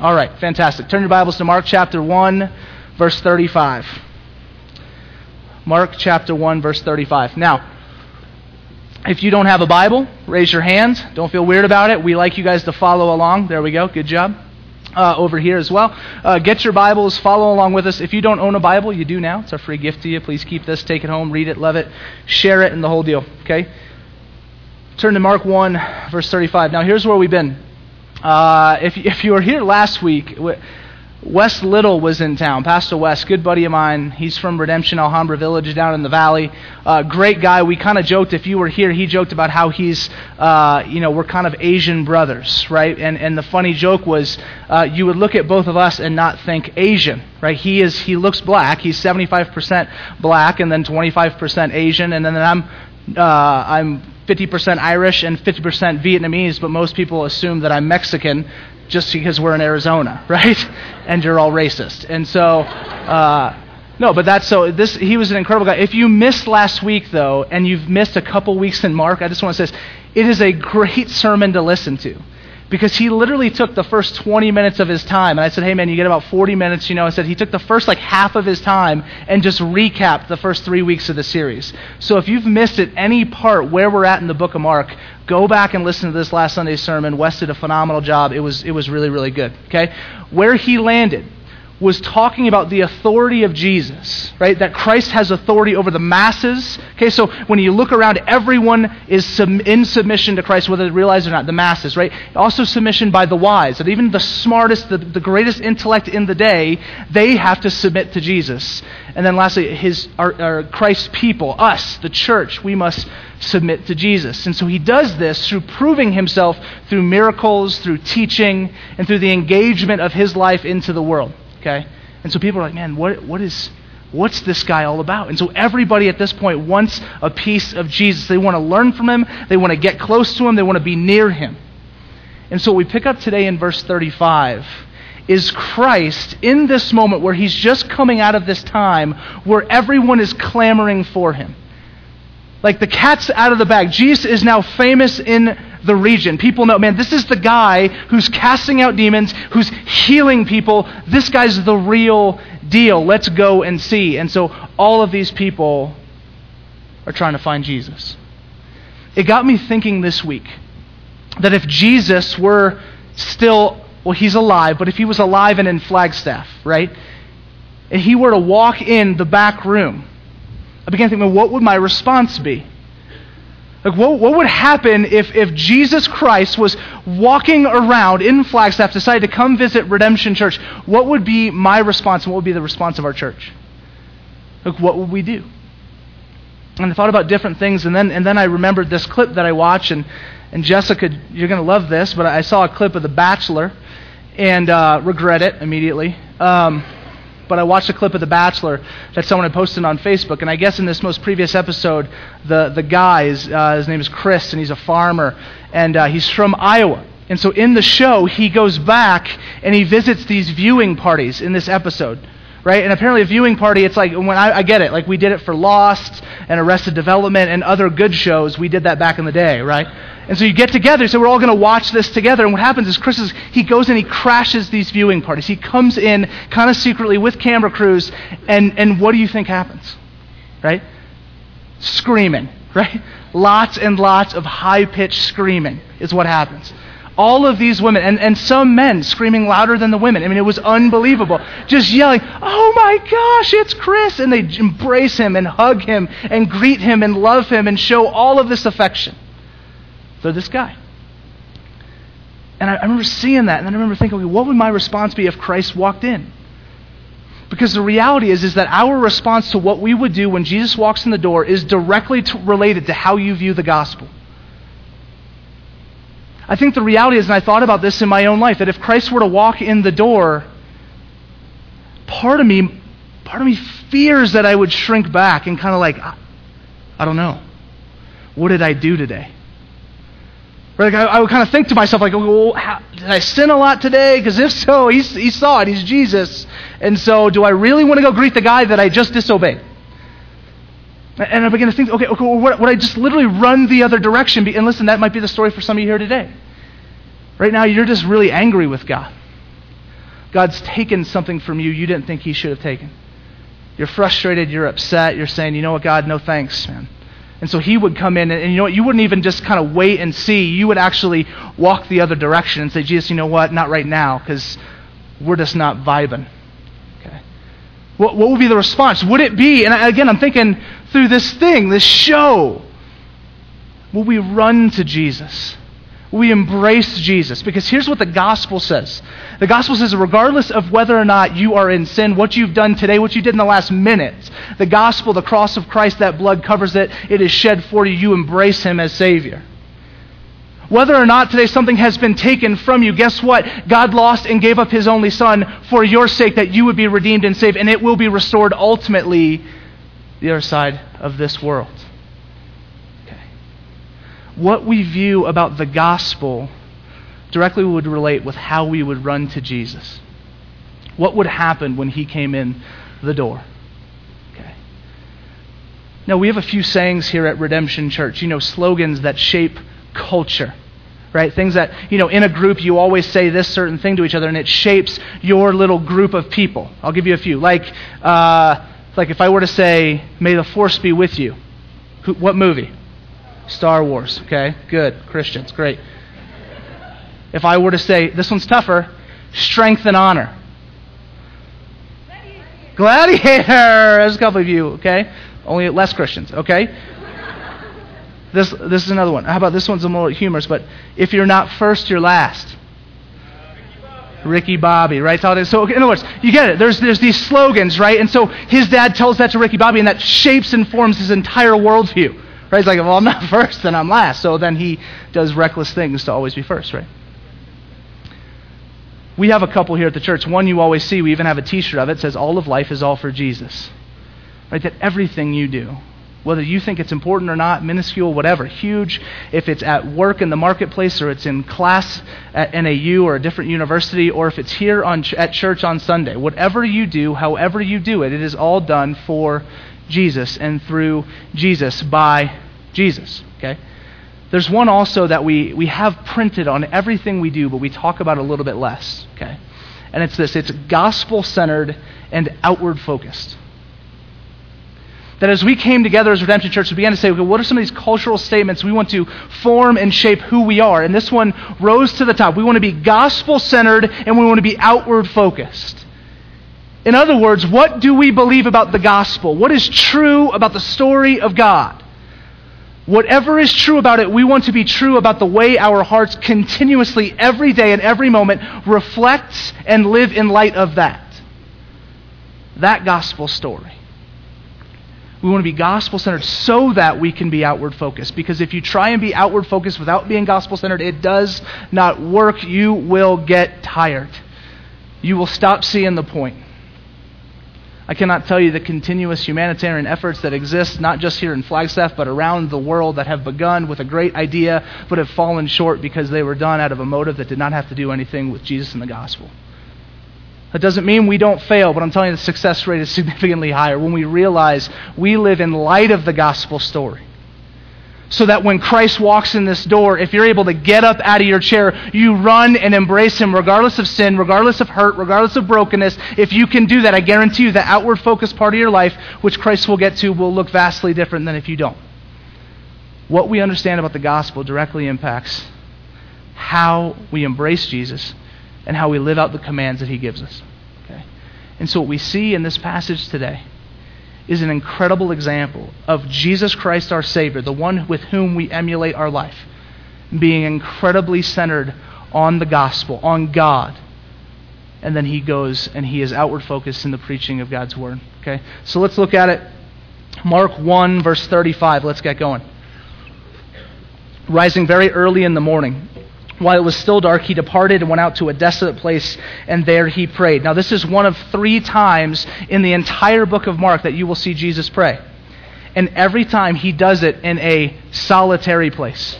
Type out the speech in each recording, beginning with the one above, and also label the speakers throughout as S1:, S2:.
S1: All right, fantastic. Turn your Bibles to Mark chapter 1, verse 35. Mark chapter 1, verse 35. Now, if you don't have a Bible, raise your hand. Don't feel weird about it. We like you guys to follow along. There we go. Good job. Uh, over here as well. Uh, get your Bibles, follow along with us. If you don't own a Bible, you do now. It's a free gift to you. Please keep this, take it home, read it, love it, share it, and the whole deal. Okay? Turn to Mark 1, verse 35. Now, here's where we've been. Uh, if, if you were here last week, Wes Little was in town. Pastor Wes, good buddy of mine. He's from Redemption Alhambra Village down in the valley. Uh, great guy. We kind of joked, if you were here, he joked about how he's, uh, you know, we're kind of Asian brothers, right? And, and the funny joke was uh, you would look at both of us and not think Asian, right? He, is, he looks black. He's 75% black and then 25% Asian. And then I'm, uh, I'm 50% Irish and 50% Vietnamese, but most people assume that I'm Mexican just because we're in Arizona, right? And you're all racist. And so, uh, no, but that's so. This he was an incredible guy. If you missed last week though, and you've missed a couple weeks in Mark, I just want to say this: it is a great sermon to listen to because he literally took the first 20 minutes of his time. And I said, hey, man, you get about 40 minutes, you know. I said he took the first like half of his time and just recapped the first three weeks of the series. So if you've missed at any part where we're at in the book of Mark, go back and listen to this last Sunday's sermon. Wes did a phenomenal job. It was, it was really, really good. Okay? Where he landed was talking about the authority of Jesus, right? That Christ has authority over the masses. Okay, so when you look around, everyone is sub- in submission to Christ, whether they realize it or not, the masses, right? Also submission by the wise, that even the smartest, the, the greatest intellect in the day, they have to submit to Jesus. And then lastly, his, our, our Christ's people, us, the church, we must submit to Jesus. And so he does this through proving himself through miracles, through teaching, and through the engagement of his life into the world. Okay? And so people are like, man, what, what is, what's this guy all about? And so everybody at this point wants a piece of Jesus. They want to learn from him, they want to get close to him, they want to be near him. And so what we pick up today in verse 35 is Christ in this moment where he's just coming out of this time where everyone is clamoring for him. Like the cat's out of the bag. Jesus is now famous in the region. People know, man, this is the guy who's casting out demons, who's healing people. This guy's the real deal. Let's go and see. And so all of these people are trying to find Jesus. It got me thinking this week that if Jesus were still, well, he's alive, but if he was alive and in Flagstaff, right? And he were to walk in the back room, I began thinking, well, what would my response be? Like, what, what would happen if, if Jesus Christ was walking around in Flagstaff, decided to come visit Redemption Church? What would be my response, and what would be the response of our church? Like, what would we do? And I thought about different things, and then, and then I remembered this clip that I watched, and, and Jessica, you're going to love this, but I saw a clip of The Bachelor, and uh, regret it immediately. Um, but I watched a clip of The Bachelor that someone had posted on Facebook, and I guess in this most previous episode, the, the guy, is, uh, his name is Chris, and he's a farmer, and uh, he's from Iowa. And so in the show, he goes back and he visits these viewing parties in this episode right? And apparently, a viewing party, it's like, when I, I, get it, like we did it for Lost and Arrested Development and other good shows. We did that back in the day, right? And so you get together, so we're all going to watch this together. And what happens is Chris is, he goes and he crashes these viewing parties. He comes in kind of secretly with camera crews, and, and what do you think happens? Right? Screaming, right? Lots and lots of high pitched screaming is what happens all of these women, and, and some men screaming louder than the women. I mean, it was unbelievable. Just yelling, Oh my gosh, it's Chris! And they embrace him and hug him and greet him and love him and show all of this affection for this guy. And I, I remember seeing that, and then I remember thinking, okay, what would my response be if Christ walked in? Because the reality is, is that our response to what we would do when Jesus walks in the door is directly to, related to how you view the gospel. I think the reality is, and I thought about this in my own life, that if Christ were to walk in the door, part of me, part of me fears that I would shrink back and kind of like, I, don't know. What did I do today? Like I, I, would kind of think to myself, like, well, how, did I sin a lot today? Because if so, he's, he saw it. He's Jesus. And so, do I really want to go greet the guy that I just disobeyed? And I begin to think, okay, okay well, would I just literally run the other direction? And listen, that might be the story for some of you here today. Right now, you're just really angry with God. God's taken something from you you didn't think He should have taken. You're frustrated, you're upset, you're saying, you know what, God, no thanks, man. And so he would come in, and, and, you know what? You wouldn't even just kind of wait and see. You would actually walk the other direction and say, Jesus, you know what? Not right now, because we're just not vibing. Okay. What, what would be the response? Would it be, and again, I'm thinking through this thing, this show, will we run to Jesus? we embrace Jesus. Because here's what the gospel says the gospel says, regardless of whether or not you are in sin, what you've done today, what you did in the last minute, the gospel, the cross of Christ, that blood covers it, it is shed for you. You embrace him as Savior. Whether or not today something has been taken from you, guess what? God lost and gave up his only Son for your sake that you would be redeemed and saved, and it will be restored ultimately the other side of this world what we view about the gospel directly would relate with how we would run to Jesus. What would happen when he came in the door? Okay. Now, we have a few sayings here at Redemption Church, you know, slogans that shape culture. Right? Things that, you know, in a group you always say this certain thing to each other and it shapes your little group of people. I'll give you a few. Like, uh, like if I were to say, May the Force be with you. Who, what movie? Star Wars. Okay, good. Christians, great. If I were to say, this one's tougher, strength and honor. Gladiator! There's a couple of you, okay? Only less Christians, okay? This, this is another one. How about this one's a more humorous, but if you're not first, you're last. Ricky Bobby, right? So, in other words, you get it. There's, there's these slogans, right? And so his dad tells that to Ricky Bobby, and that shapes and forms his entire worldview. Right? He's like, well, I'm not first, then I'm last. So then he does reckless things to always be first, right? We have a couple here at the church. One you always see. We even have a T-shirt of it. it says, "All of life is all for Jesus." Right? That everything you do, whether you think it's important or not, minuscule, whatever, huge, if it's at work in the marketplace or it's in class at NAU or a different university or if it's here on, at church on Sunday, whatever you do, however you do it, it is all done for Jesus and through Jesus by Jesus. Okay? There's one also that we, we have printed on everything we do, but we talk about a little bit less. Okay? And it's this it's gospel centered and outward focused. That as we came together as Redemption Church, we began to say, okay, what are some of these cultural statements we want to form and shape who we are? And this one rose to the top. We want to be gospel centered and we want to be outward focused. In other words, what do we believe about the gospel? What is true about the story of God? Whatever is true about it, we want to be true about the way our hearts continuously, every day and every moment, reflect and live in light of that. That gospel story. We want to be gospel centered so that we can be outward focused. Because if you try and be outward focused without being gospel centered, it does not work. You will get tired. You will stop seeing the point. I cannot tell you the continuous humanitarian efforts that exist, not just here in Flagstaff, but around the world that have begun with a great idea, but have fallen short because they were done out of a motive that did not have to do anything with Jesus and the gospel. That doesn't mean we don't fail, but I'm telling you the success rate is significantly higher when we realize we live in light of the gospel story so that when Christ walks in this door, if you're able to get up out of your chair, you run and embrace Him regardless of sin, regardless of hurt, regardless of brokenness. If you can do that, I guarantee you the outward focused part of your life, which Christ will get to, will look vastly different than if you don't. What we understand about the gospel directly impacts how we embrace Jesus and how we live out the commands that He gives us. Okay? And so, what we see in this passage today is an incredible example of Jesus Christ, our Savior, the one with whom we emulate our life, being incredibly centered on the gospel, on God. And then he goes and he is outward focused in the preaching of God's word. Okay? So let's look at it. Mark 1, verse 35. Let's get going. Rising very early in the morning, while it was still dark, he departed and went out to a desolate place, and there he prayed. Now, this is one of three times in the entire book of Mark that you will see Jesus pray. And every time he does it in a solitary place.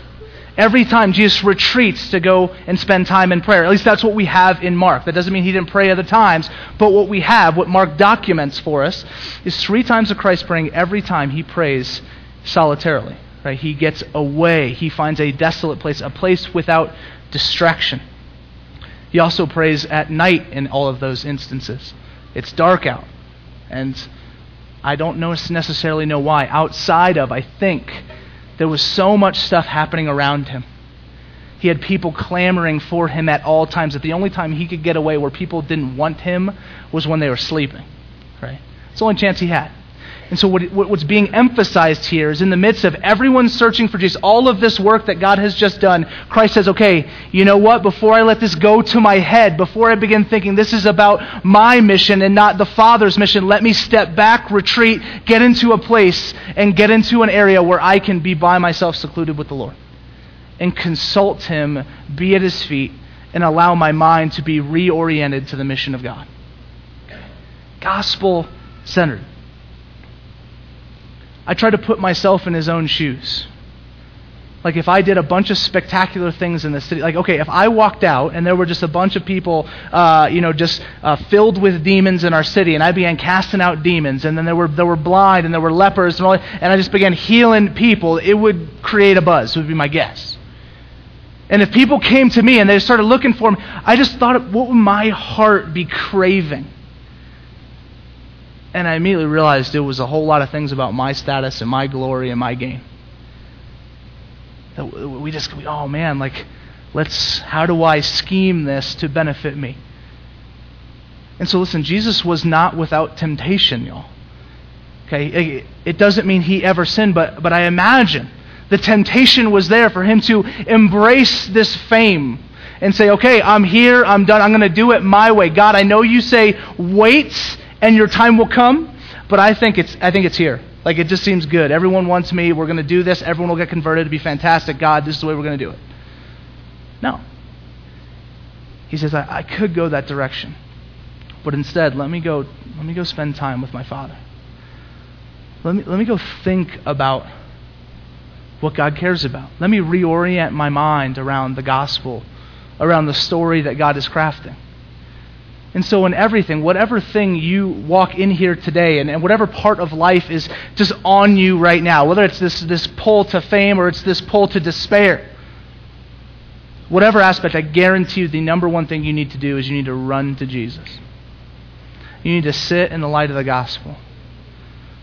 S1: Every time Jesus retreats to go and spend time in prayer. At least that's what we have in Mark. That doesn't mean he didn't pray other times, but what we have, what Mark documents for us, is three times of Christ praying every time he prays solitarily. Right? He gets away. He finds a desolate place, a place without distraction. He also prays at night in all of those instances. It's dark out. And I don't know, necessarily know why. Outside of, I think, there was so much stuff happening around him. He had people clamoring for him at all times. That the only time he could get away where people didn't want him was when they were sleeping. Right? It's the only chance he had. And so, what, what's being emphasized here is in the midst of everyone searching for Jesus, all of this work that God has just done, Christ says, okay, you know what? Before I let this go to my head, before I begin thinking this is about my mission and not the Father's mission, let me step back, retreat, get into a place, and get into an area where I can be by myself, secluded with the Lord. And consult Him, be at His feet, and allow my mind to be reoriented to the mission of God. Gospel centered. I try to put myself in his own shoes. Like if I did a bunch of spectacular things in the city, like okay, if I walked out and there were just a bunch of people, uh, you know, just uh, filled with demons in our city, and I began casting out demons, and then there were there were blind and there were lepers, and, all, and I just began healing people, it would create a buzz. Would be my guess. And if people came to me and they started looking for me, I just thought, what would my heart be craving? And I immediately realized it was a whole lot of things about my status and my glory and my gain. We just, oh man, like, let's, how do I scheme this to benefit me? And so listen, Jesus was not without temptation, y'all. Okay, it doesn't mean he ever sinned, but, but I imagine the temptation was there for him to embrace this fame and say, okay, I'm here, I'm done, I'm going to do it my way. God, I know you say wait and your time will come, but I think it's, I think it's here. Like it just seems good. Everyone wants me. We're going to do this. Everyone will get converted. It'll be fantastic. God, this is the way we're going to do it. No. He says, I, I could go that direction. But instead, let me go let me go spend time with my father. Let me let me go think about what God cares about. Let me reorient my mind around the gospel, around the story that God is crafting. And so, in everything, whatever thing you walk in here today, and, and, whatever part of life is just on you right now, whether it's this, this pull to fame or it's this pull to despair, whatever aspect, I guarantee you the number one thing you need to do is you need to run to Jesus. You need to sit in the light of the gospel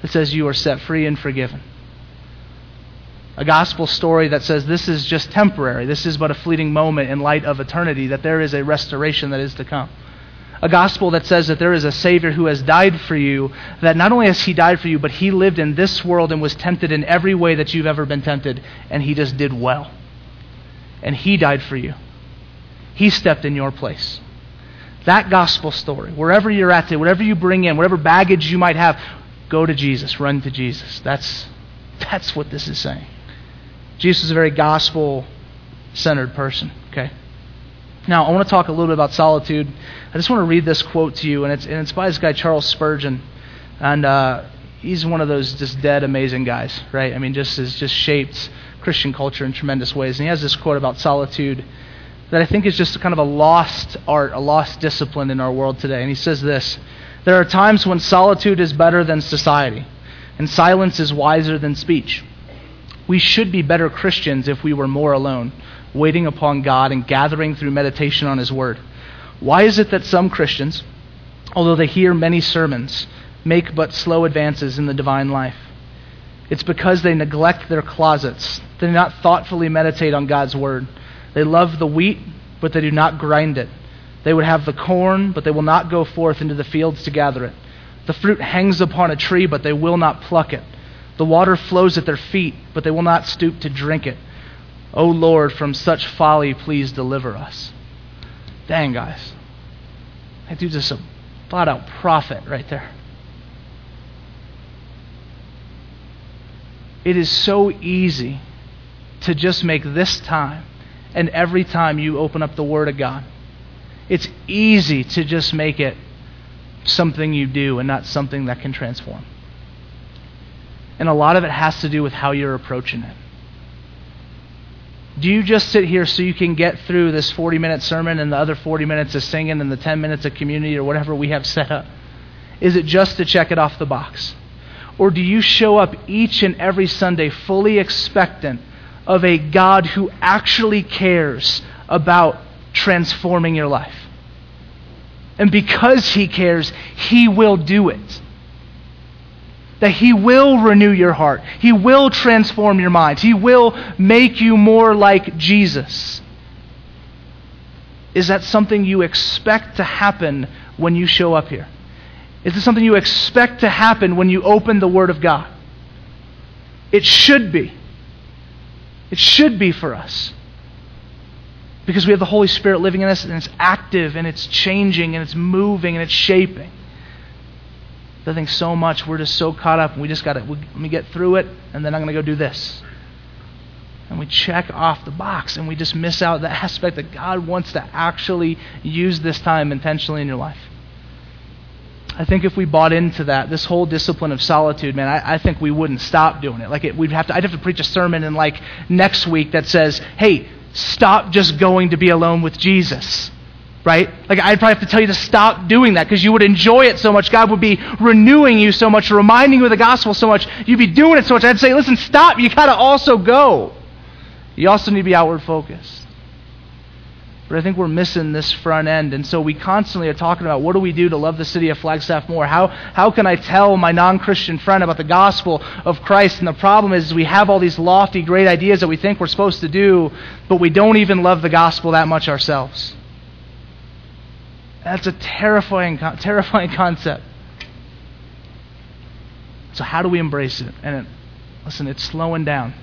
S1: that says you are set free and forgiven. A gospel story that says this is just temporary, this is but a fleeting moment in light of eternity, that there is a restoration that is to come a gospel that says that there is a Savior who has died for you, that not only has He died for you, but He lived in this world and was tempted in every way that you've ever been tempted, and He just did well. And He died for you. He stepped in your place. That gospel story, wherever you're at today, whatever you bring in, whatever baggage you might have, go to Jesus, run to Jesus. That's, that's what this is saying. Jesus is a very gospel centered person, okay? Now, I want to talk a little bit about solitude. I just want to read this quote to you, and it's, and it's by this guy, Charles Spurgeon. And uh, he's one of those just dead amazing guys, right? I mean, just has just shaped Christian culture in tremendous ways. And he has this quote about solitude that I think is just kind of a lost art, a lost discipline in our world today. And he says this There are times when solitude is better than society, and silence is wiser than speech. We should be better Christians if we were more alone waiting upon God and gathering through meditation on His Word. Why is it that some Christians, although they hear many sermons, make but slow advances in the divine life? It's because they neglect their closets. They do not thoughtfully meditate on God's Word. They love the wheat, but they do not grind it. They would have the corn, but they will not go forth into the fields to gather it. The fruit hangs upon a tree, but they will not pluck it. The water flows at their feet, but they will not stoop to drink it. O Lord, from such folly, please deliver us. Dang, guys. That dude's just a flat out prophet right there. It is so easy to just make this time and every time you open up the Word of God. It's easy to just make it something you do and not something that can transform. And a lot of it has to do with how you're approaching it. Do you just sit here so you can get through this 40 minute sermon and the other 40 minutes of singing and the 10 minutes of community or whatever we have set up? Is it just to check it off the box? Or do you show up each and every Sunday fully expectant of a God who actually cares about transforming your life. And because He cares, He will do it. That He will renew your heart. He will transform your mind. He will make you more like Jesus. Is that something you expect to happen when you show up here? Is this something you expect to happen when you open the Word of God? It should be. It should be for us. Because we have the Holy Spirit living in us and it's active and it's changing and it's moving and it's shaping. I think so much we're just so caught up we just got to let me get through it and then I'm going to go do this. And we check off the box and we just miss out the aspect that God wants to actually use this time intentionally in your life. I think if we bought into that, this whole discipline of solitude, man, I, I think we wouldn't stop doing it. Like it, we'd have to, I'd have to preach a sermon in like next week that says, "Hey, stop just going to be alone with Jesus." Right? Like I'd probably have to tell you to stop doing that because you would enjoy it so much. God would be renewing you so much, reminding you of the gospel so much. You'd be doing it so much. I'd say, "Listen, stop. You got to also go. You also need to be outward focused." But I think we're missing this front end. And so we constantly are talking about what do we do to love the city of Flagstaff more? How, how can I tell my non Christian friend about the gospel of Christ? And the problem is we have all these lofty, great ideas that we think we're supposed to do, but we don't even love the gospel that much ourselves. That's a terrifying, terrifying concept. So, how do we embrace it? And it, listen, it's slowing down.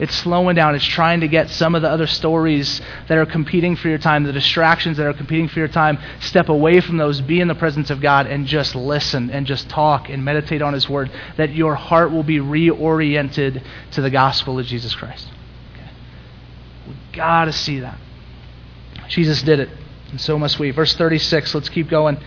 S1: It's slowing down. It's trying to get some of the other stories that are competing for your time, the distractions that are competing for your time, step away from those, be in the presence of God, and just listen and just talk and meditate on His Word, that your heart will be reoriented to the gospel of Jesus Christ. Okay. We've got to see that. Jesus did it, and so must we. Verse 36, let's keep going.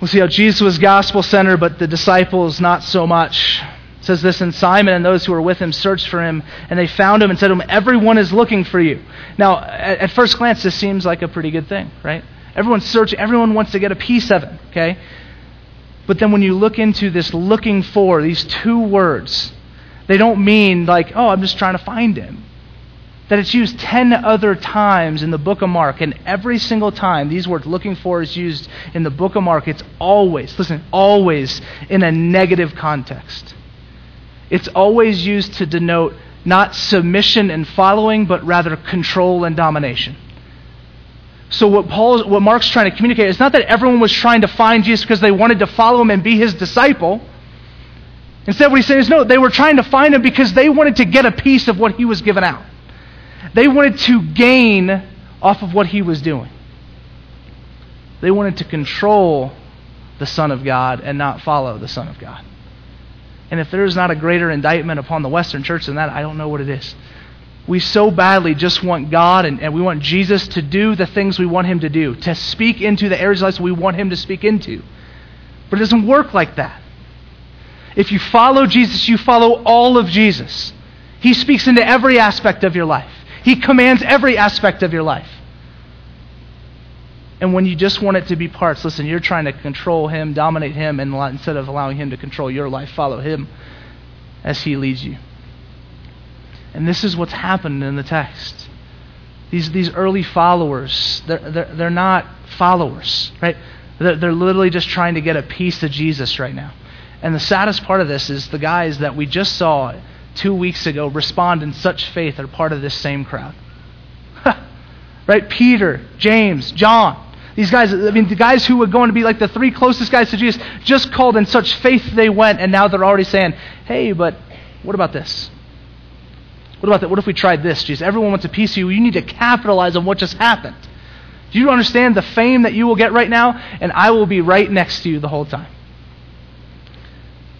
S1: We'll see how Jesus was gospel centered, but the disciples not so much It says this, and Simon and those who were with him searched for him, and they found him and said to him, Everyone is looking for you. Now, at, at first glance, this seems like a pretty good thing, right? Everyone's searching, everyone wants to get a piece of him, okay? But then when you look into this looking for, these two words, they don't mean like, oh, I'm just trying to find him. That it's used 10 other times in the book of Mark, and every single time these words looking for is used in the book of Mark, it's always, listen, always in a negative context. It's always used to denote not submission and following, but rather control and domination. So what Paul, what Mark's trying to communicate is not that everyone was trying to find Jesus because they wanted to follow him and be his disciple. Instead, what he's saying is no, they were trying to find him because they wanted to get a piece of what he was giving out. They wanted to gain off of what he was doing. They wanted to control the Son of God and not follow the Son of God. And if there is not a greater indictment upon the Western church than that, I don't know what it is. We so badly just want God and, and we want Jesus to do the things we want him to do, to speak into the areas of life we want him to speak into. But it doesn't work like that. If you follow Jesus, you follow all of Jesus. He speaks into every aspect of your life. He commands every aspect of your life. And when you just want it to be parts, listen, you're trying to control him, dominate him, and instead of allowing him to control your life, follow him as he leads you. And this is what's happened in the text. These, these early followers, they're, they're, they're not followers, right? They're, they're literally just trying to get a piece of Jesus right now. And the saddest part of this is the guys that we just saw two weeks ago respond in such faith are part of this same crowd. right? Peter, James, John. These guys, I mean, the guys who were going to be like the three closest guys to Jesus, just called in such faith they went, and now they're already saying, hey, but what about this? What about that? What if we tried this, Jesus? Everyone wants a piece of you. You need to capitalize on what just happened. Do you understand the fame that you will get right now? And I will be right next to you the whole time.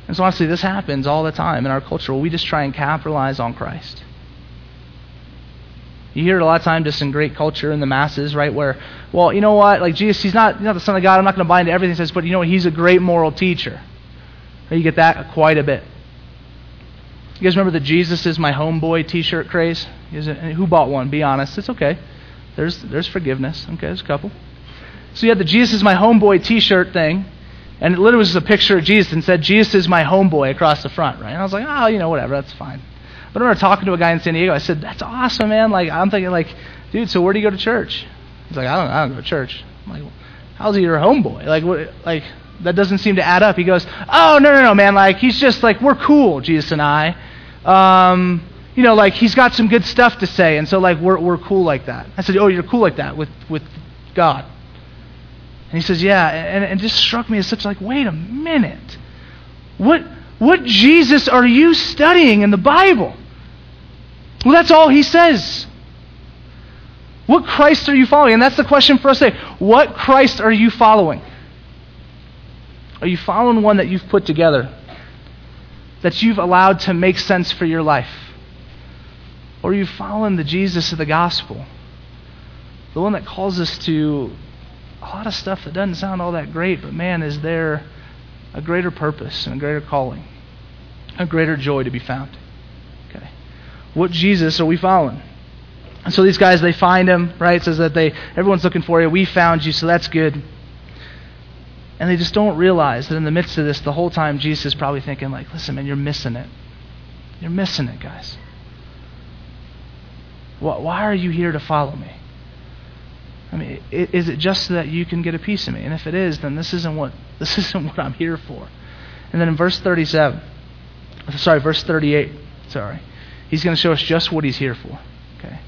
S1: And so, honestly, this happens all the time in our culture we just try and capitalize on Christ. You hear it a lot of times just in great culture in the masses, right? Where, well, you know what? Like Jesus, he's not, he's not the Son of God. I'm not going to buy into everything he says, but you know what? He's a great moral teacher. You get that quite a bit. You guys remember the Jesus is my homeboy T-shirt craze? Who bought one? Be honest. It's okay. There's there's forgiveness. Okay, there's a couple. So you had the Jesus is my homeboy T-shirt thing, and it literally was just a picture of Jesus and said Jesus is my homeboy across the front, right? And I was like, oh, you know, whatever, that's fine. But I remember talking to a guy in San Diego. I said, "That's awesome, man!" Like I'm thinking, like, dude, so where do you go to church? He's like, "I don't, know, I don't go to church." I'm like, "How's he your homeboy? Like, what? Like that doesn't seem to add up." He goes, "Oh no, no, no, man! Like he's just like we're cool, Jesus and I." Um, you know, like he's got some good stuff to say, and so like we're we're cool like that. I said, "Oh, you're cool like that with with God." He says, "Yeah," and, and it just struck me as such like, wait a minute, what what Jesus are you studying in the Bible? Well, that's all he says. What Christ are you following? And that's the question for us today. What Christ are you following? Are you following one that you've put together? That you've allowed to make sense for your life? Or are you following the Jesus of the gospel? The one that calls us to a lot of stuff that doesn't sound all that great, but man, is there a greater purpose and a greater calling, a greater joy to be found. Okay. What Jesus are we following? And so these guys, they find him, right? It says that they everyone's looking for you. We found you, so that's good. And they just don't realize that in the midst of this, the whole time Jesus is probably thinking, like, listen, man, you're missing it. You're missing it, guys. Why are you here to follow me? I mean, is it just so that you can get a piece of me? And if it is, then this isn't what this isn't what I'm here for. And then in verse 37, sorry, verse 38, sorry, he's going to show us just what he's here for. Okay.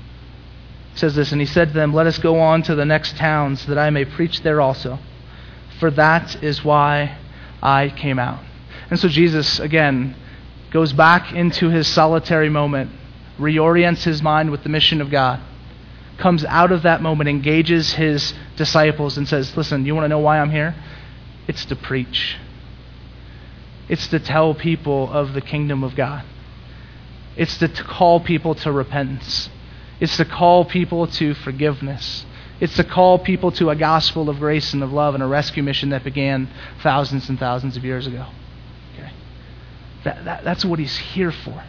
S1: He says this, and he said to them, Let us go on to the next towns, that I may preach there also. For that is why I came out. And so Jesus, again, goes back into his solitary moment, reorients his mind with the mission of God comes out of that moment, engages his disciples, and says, Listen, you want to know why I'm here? It's to preach, it's to tell people of the kingdom of God, it's to call people to repentance, it's to call people to forgiveness. It's to call people to a gospel of grace and of love and a rescue mission that began thousands and thousands of years ago. Okay? That, that, that's what he's here for.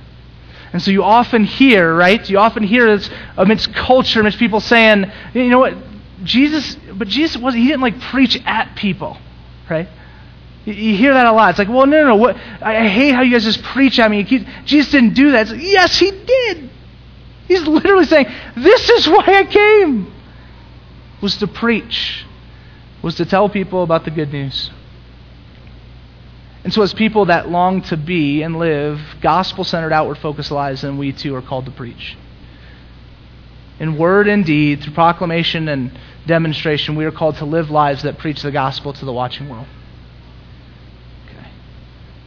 S1: And so you often hear, right? You often hear this amidst culture, amidst people saying, you know what, Jesus, but Jesus wasn't, he didn't like preach at people, right? You hear that a lot. It's like, well, no, no, no. What, I, hate how you guys just preach at me. Jesus didn't do that. Like, yes, he did. He's literally saying, this is why I came, was to preach, was to tell people about the good news. And so, as people that long to be and live gospel centered, outward focused lives, then we too are called to preach. In word and deed, through proclamation and demonstration, we are called to live lives that preach the gospel to the watching world. Okay.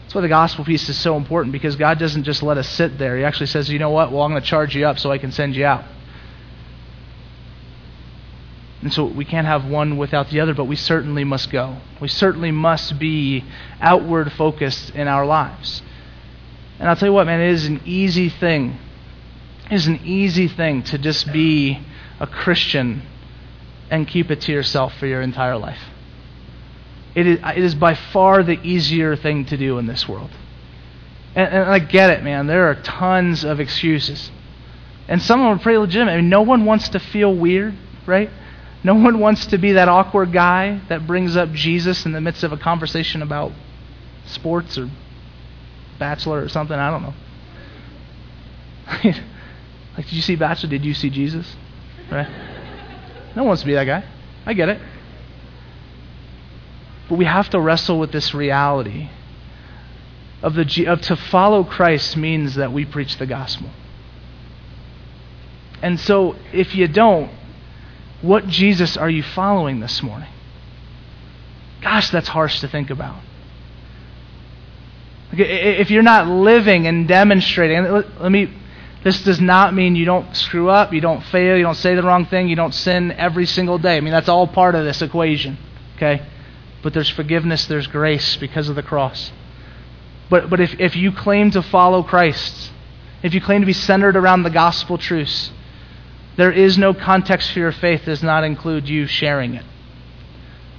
S1: That's why the gospel piece is so important because God doesn't just let us sit there. He actually says, you know what? Well, I'm going to charge you up so I can send you out. And so we can't have one without the other, but we certainly must go. We certainly must be outward focused in our lives. And I'll tell you what, man, it is an easy thing. It is an easy thing to just be a Christian and keep it to yourself for your entire life. It is, it is by far the easier thing to do in this world. And, and I get it, man. There are tons of excuses. And some of them are pretty legitimate. I mean, no one wants to feel weird, right? No one wants to be that awkward guy that brings up Jesus in the midst of a conversation about sports or Bachelor or something. I don't know. like, did you see Bachelor? Did you see Jesus? Right? No one wants to be that guy. I get it. But we have to wrestle with this reality of the of to follow Christ means that we preach the gospel. And so if you don't, what Jesus are you following this morning? Gosh, that's harsh to think about. If you're not living and demonstrating, let me, this does not mean you don't screw up, you don't fail, you don't say the wrong thing, you don't sin every single day. I mean, that's all part of this equation, okay? But there's forgiveness, there's grace because of the cross. But, but if, if you claim to follow Christ, if you claim to be centered around the gospel truths, there is no context for your faith does not include you sharing it.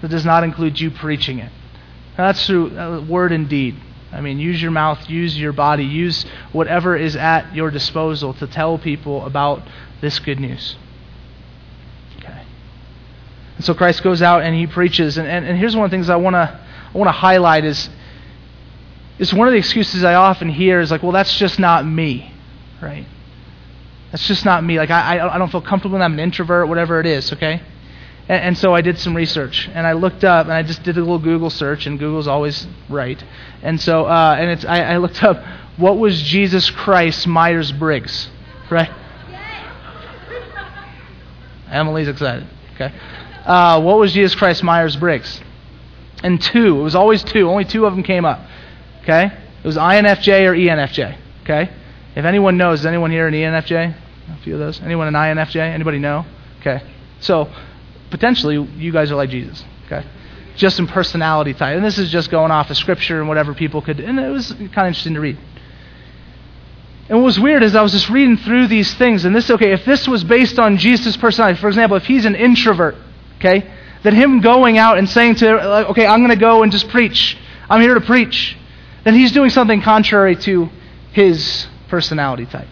S1: That does not include you preaching it. Now, that's through uh, word and deed. I mean, use your mouth, use your body, use whatever is at your disposal to tell people about this good news. Okay. And so Christ goes out and he preaches. And, and, and here's one of the things I want to I want to highlight is, is one of the excuses I often hear is like, well, that's just not me right? That's just not me. Like, I, I don't feel comfortable when I'm an introvert, whatever it is, okay? And, and, so I did some research, and I looked up, and I just did a little Google search, and Google's always right. And so, uh, and it's, I, I looked up, what was Jesus Christ Myers Briggs, right? Emily's excited. Okay. Uh, what was Jesus Christ Myers Briggs? And two. It was always two. Only two of them came up. Okay. It was INFJ or ENFJ. Okay. If anyone knows, is anyone here an ENFJ? A few of those. Anyone an INFJ? Anybody know? Okay. So potentially you guys are like Jesus. Okay. Just in personality type. And this is just going off of scripture and whatever people could. And it was kind of interesting to read. And what was weird is I was just reading through these things, and this, okay, if this was based on Jesus' personality, for example, if he's an introvert, okay, then him going out and saying to, okay, I'm going to go and just preach, I'm here to preach, then he's doing something contrary to his personality type.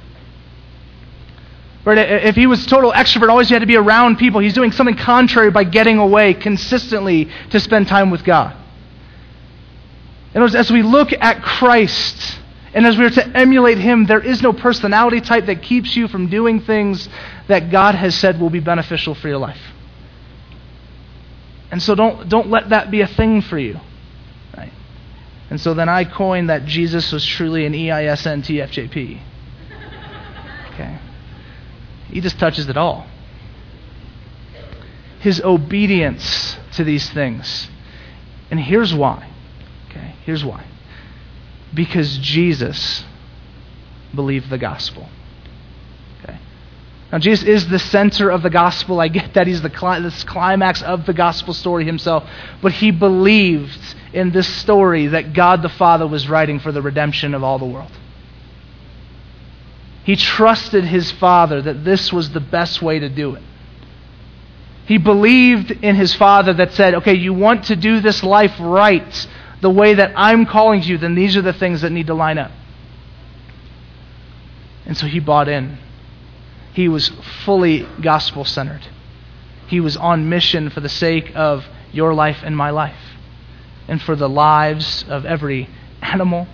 S1: Right? If he was total extrovert, always he had to be around people, he's doing something contrary by getting away consistently to spend time with God. And as we look at Christ, and as we are to emulate him, there is no personality type that keeps you from doing things that God has said will be beneficial for your life. And so don't, don't let that be a thing for you. Right? And so then I coined that Jesus was truly an EISNTFJP. Okay. He just touches it all. His obedience to these things. And here's why. Okay, here's why because Jesus believed the gospel. Okay. Now, Jesus is the center of the gospel. I get that he's the this climax of the gospel story himself, but he believed in this story that God the Father was writing for the redemption of all the world. He trusted his Father that this was the best way to do it. He believed in his Father that said, okay, you want to do this life right the way that I'm calling you, then these are the things that need to line up. And so he bought in. He was fully gospel centered. He was on mission for the sake of your life and my life, and for the lives of every animal,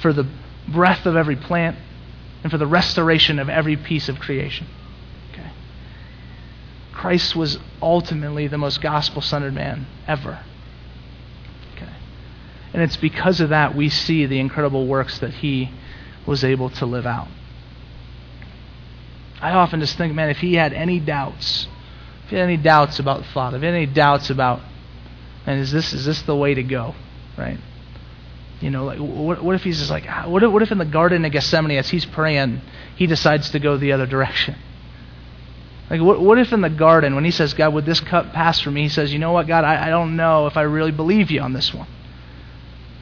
S1: for the breath of every plant, and for the restoration of every piece of creation. Okay. Christ was ultimately the most gospel centered man ever. Okay? And it's because of that we see the incredible works that he was able to live out. I often just think, man, if he had any doubts, if he had any doubts about the Father, if he had any doubts about, and is this is this the way to go, right? You know, like what, what if he's just like, ah, what if, what if in the Garden of Gethsemane, as he's praying, he decides to go the other direction? Like, what, what if in the garden, when he says, God, would this cup pass from me? He says, you know what, God, I, I don't know if I really believe you on this one.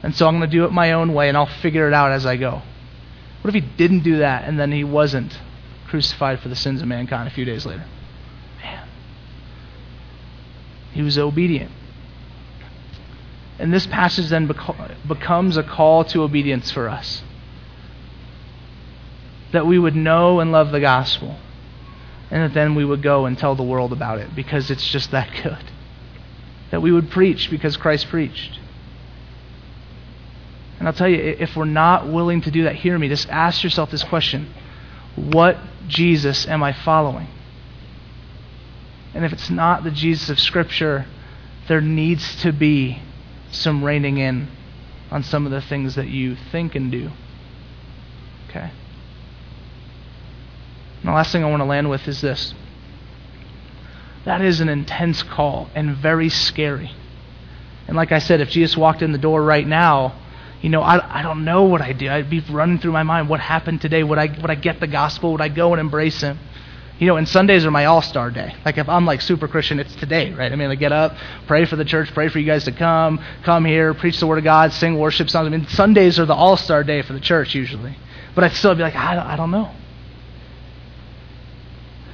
S1: And so I'm going to do it my own way and I'll figure it out as I go. What if he didn't do that and then he wasn't crucified for the sins of mankind a few days later? Man. He was obedient. And this passage then beco- becomes a call to obedience for us. That we would know and love the gospel. And that then we would go and tell the world about it because it's just that good. That we would preach because Christ preached and I'll tell you, if we're not willing to do that, hear me. Just ask yourself this question What Jesus am I following? And if it's not the Jesus of Scripture, there needs to be some reining in on some of the things that you think and do. Okay? And the last thing I want to land with is this that is an intense call and very scary. And like I said, if Jesus walked in the door right now, you know, I, I don't know what I'd do. I'd be running through my mind what happened today. Would I, would I get the gospel? Would I go and embrace Him? You know, and Sundays are my all star day. Like if I'm like super Christian, it's today, right? I mean, I get up, pray for the church, pray for you guys to come, come here, preach the Word of God, sing worship songs. I mean, Sundays are the all star day for the church usually. But I'd still be like, I I don't know.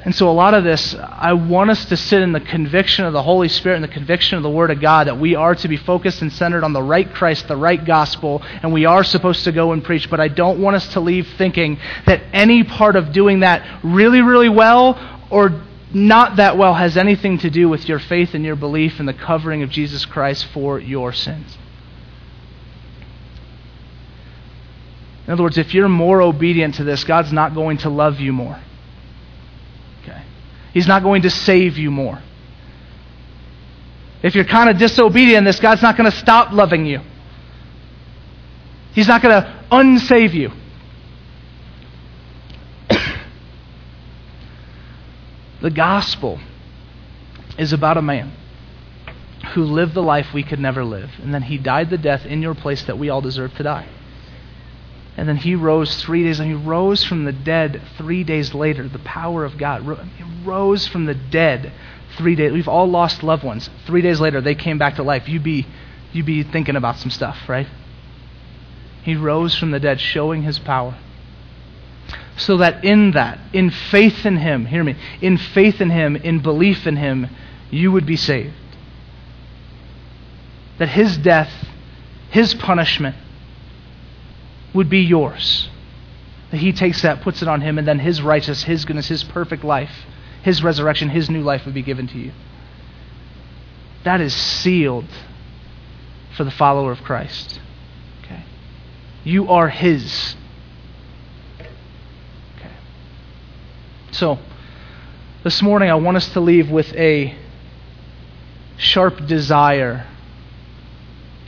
S1: And so, a lot of this, I want us to sit in the conviction of the Holy Spirit and the conviction of the Word of God that we are to be focused and centered on the right Christ, the right gospel, and we are supposed to go and preach. But I don't want us to leave thinking that any part of doing that really, really well or not that well has anything to do with your faith and your belief in the covering of Jesus Christ for your sins. In other words, if you're more obedient to this, God's not going to love you more. He's not going to save you more. If you're kind of disobedient in this, God's not going to stop loving you. He's not going to unsave you. the gospel is about a man who lived the life we could never live, and then he died the death in your place that we all deserve to die. And then he rose three days, and he rose from the dead three days later. The power of God. He rose from the dead three days. We've all lost loved ones. Three days later, they came back to life. You be, you be thinking about some stuff, right? He rose from the dead, showing his power. So that in that, in faith in him, hear me, in faith in him, in belief in him, you would be saved. That his death, his punishment, would be yours. That he takes that, puts it on him, and then his righteousness, his goodness, his perfect life, his resurrection, his new life would be given to you. That is sealed for the follower of Christ. Okay. You are his. Okay. So, this morning I want us to leave with a sharp desire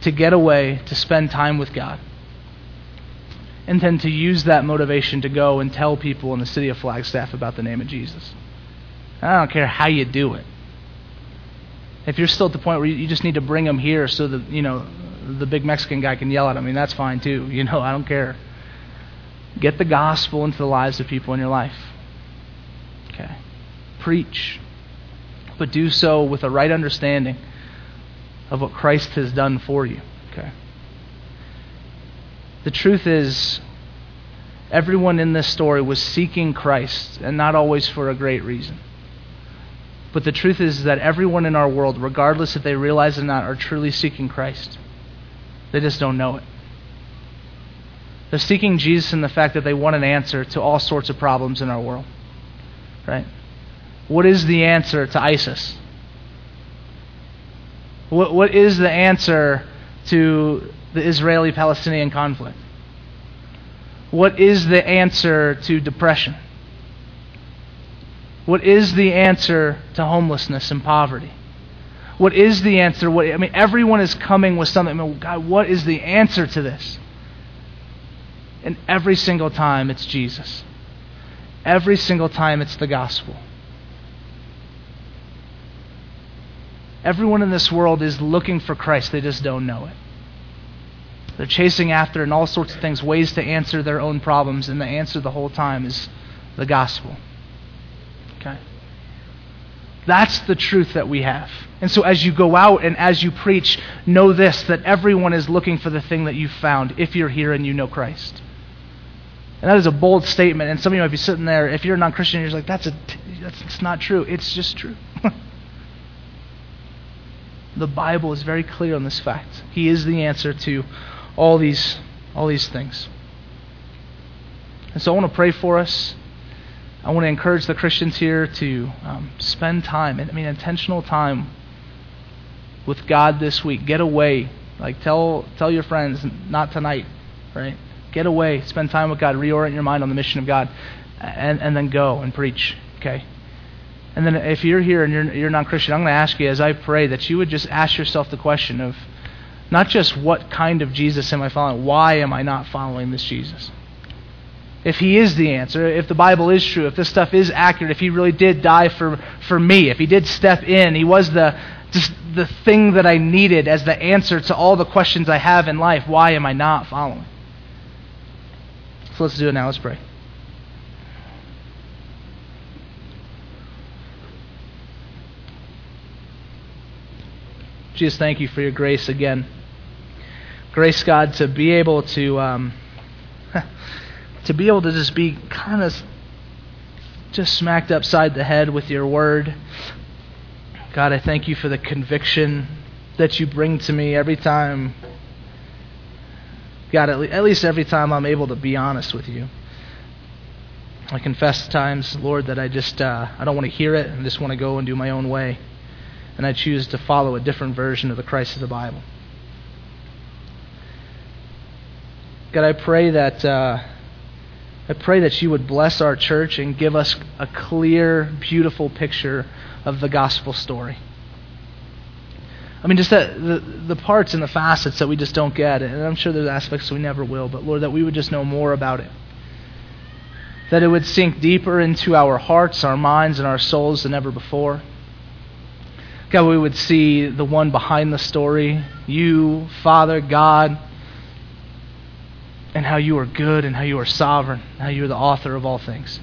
S1: to get away, to spend time with God and then to use that motivation to go and tell people in the city of Flagstaff about the name of Jesus. I don't care how you do it. If you're still at the point where you just need to bring them here so that, you know, the big Mexican guy can yell at them, I mean, that's fine too. You know, I don't care. Get the gospel into the lives of people in your life. Okay. Preach. But do so with a right understanding of what Christ has done for you. Okay. The truth is, everyone in this story was seeking Christ, and not always for a great reason. But the truth is that everyone in our world, regardless if they realize it or not, are truly seeking Christ. They just don't know it. They're seeking Jesus in the fact that they want an answer to all sorts of problems in our world. Right? What is the answer to ISIS? What, what is the answer to the Israeli Palestinian conflict? What is the answer to depression? What is the answer to homelessness and poverty? What is the answer? What, I mean, everyone is coming with something. I mean, God, what is the answer to this? And every single time it's Jesus. Every single time it's the gospel. Everyone in this world is looking for Christ, they just don't know it. They're chasing after and all sorts of things, ways to answer their own problems, and the answer the whole time is the gospel. Okay? That's the truth that we have. And so as you go out and as you preach, know this that everyone is looking for the thing that you found if you're here and you know Christ. And that is a bold statement. And some of you might be sitting there, if you're a non Christian, you're like, that's, a, that's it's not true. It's just true. the Bible is very clear on this fact. He is the answer to all these all these things. And so I want to pray for us. I want to encourage the Christians here to um, spend time, I mean, intentional time with God this week. Get away. Like tell tell your friends, not tonight, right? Get away. Spend time with God. Reorient your mind on the mission of God, and and then go and preach. Okay. And then if you're here and you're you're non-Christian, I'm going to ask you as I pray that you would just ask yourself the question of not just what kind of Jesus am I following, why am I not following this Jesus? If he is the answer, if the Bible is true, if this stuff is accurate, if he really did die for, for me, if he did step in, he was the just the thing that I needed as the answer to all the questions I have in life, why am I not following? So let's do it now. Let's pray. Jesus, thank you for your grace again grace God to be able to um, to be able to just be kind of just smacked upside the head with your word. God, I thank you for the conviction that you bring to me every time. God, at, le- at least every time I'm able to be honest with you. I confess times, Lord, that I just uh, I don't want to hear it and just want to go and do my own way, and I choose to follow a different version of the Christ of the Bible. God, I pray that uh, I pray that you would bless our church and give us a clear, beautiful picture of the gospel story. I mean, just that the, the parts and the facets that we just don't get, and I'm sure there's aspects we never will, but Lord, that we would just know more about it. That it would sink deeper into our hearts, our minds, and our souls than ever before. God, we would see the one behind the story, you, Father, God, and how you are good and how you are sovereign, how you are the author of all things.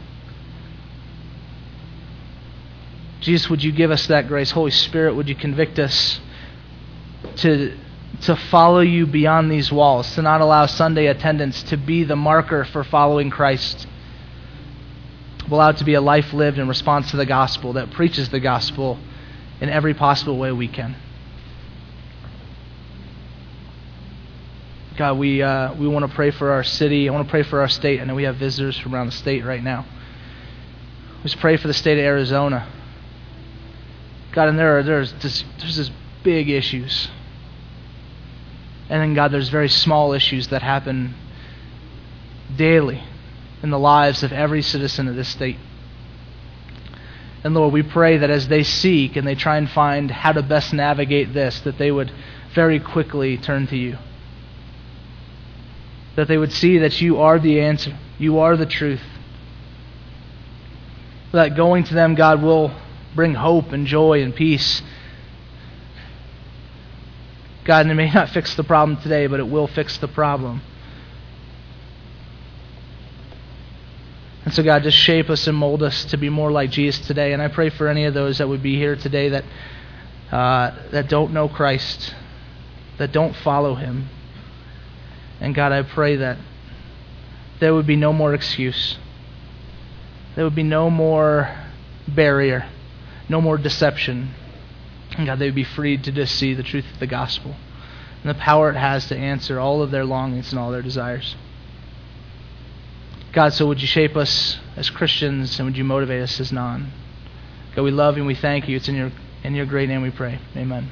S1: Jesus, would you give us that grace? Holy Spirit, would you convict us to, to follow you beyond these walls, to not allow Sunday attendance to be the marker for following Christ? Allow it to be a life lived in response to the gospel that preaches the gospel in every possible way we can. God, we, uh, we want to pray for our city. I want to pray for our state. I know we have visitors from around the state right now. Let's pray for the state of Arizona. God, and there are there's this, there's this big issues. And then, God, there's very small issues that happen daily in the lives of every citizen of this state. And Lord, we pray that as they seek and they try and find how to best navigate this, that they would very quickly turn to you that they would see that you are the answer, you are the truth. That going to them, God, will bring hope and joy and peace. God, and it may not fix the problem today, but it will fix the problem. And so, God, just shape us and mold us to be more like Jesus today. And I pray for any of those that would be here today that uh, that don't know Christ, that don't follow Him. And God, I pray that there would be no more excuse. There would be no more barrier, no more deception. And God, they would be freed to just see the truth of the gospel and the power it has to answer all of their longings and all their desires. God, so would you shape us as Christians and would you motivate us as non? God, we love you and we thank you. It's in your in your great name we pray. Amen.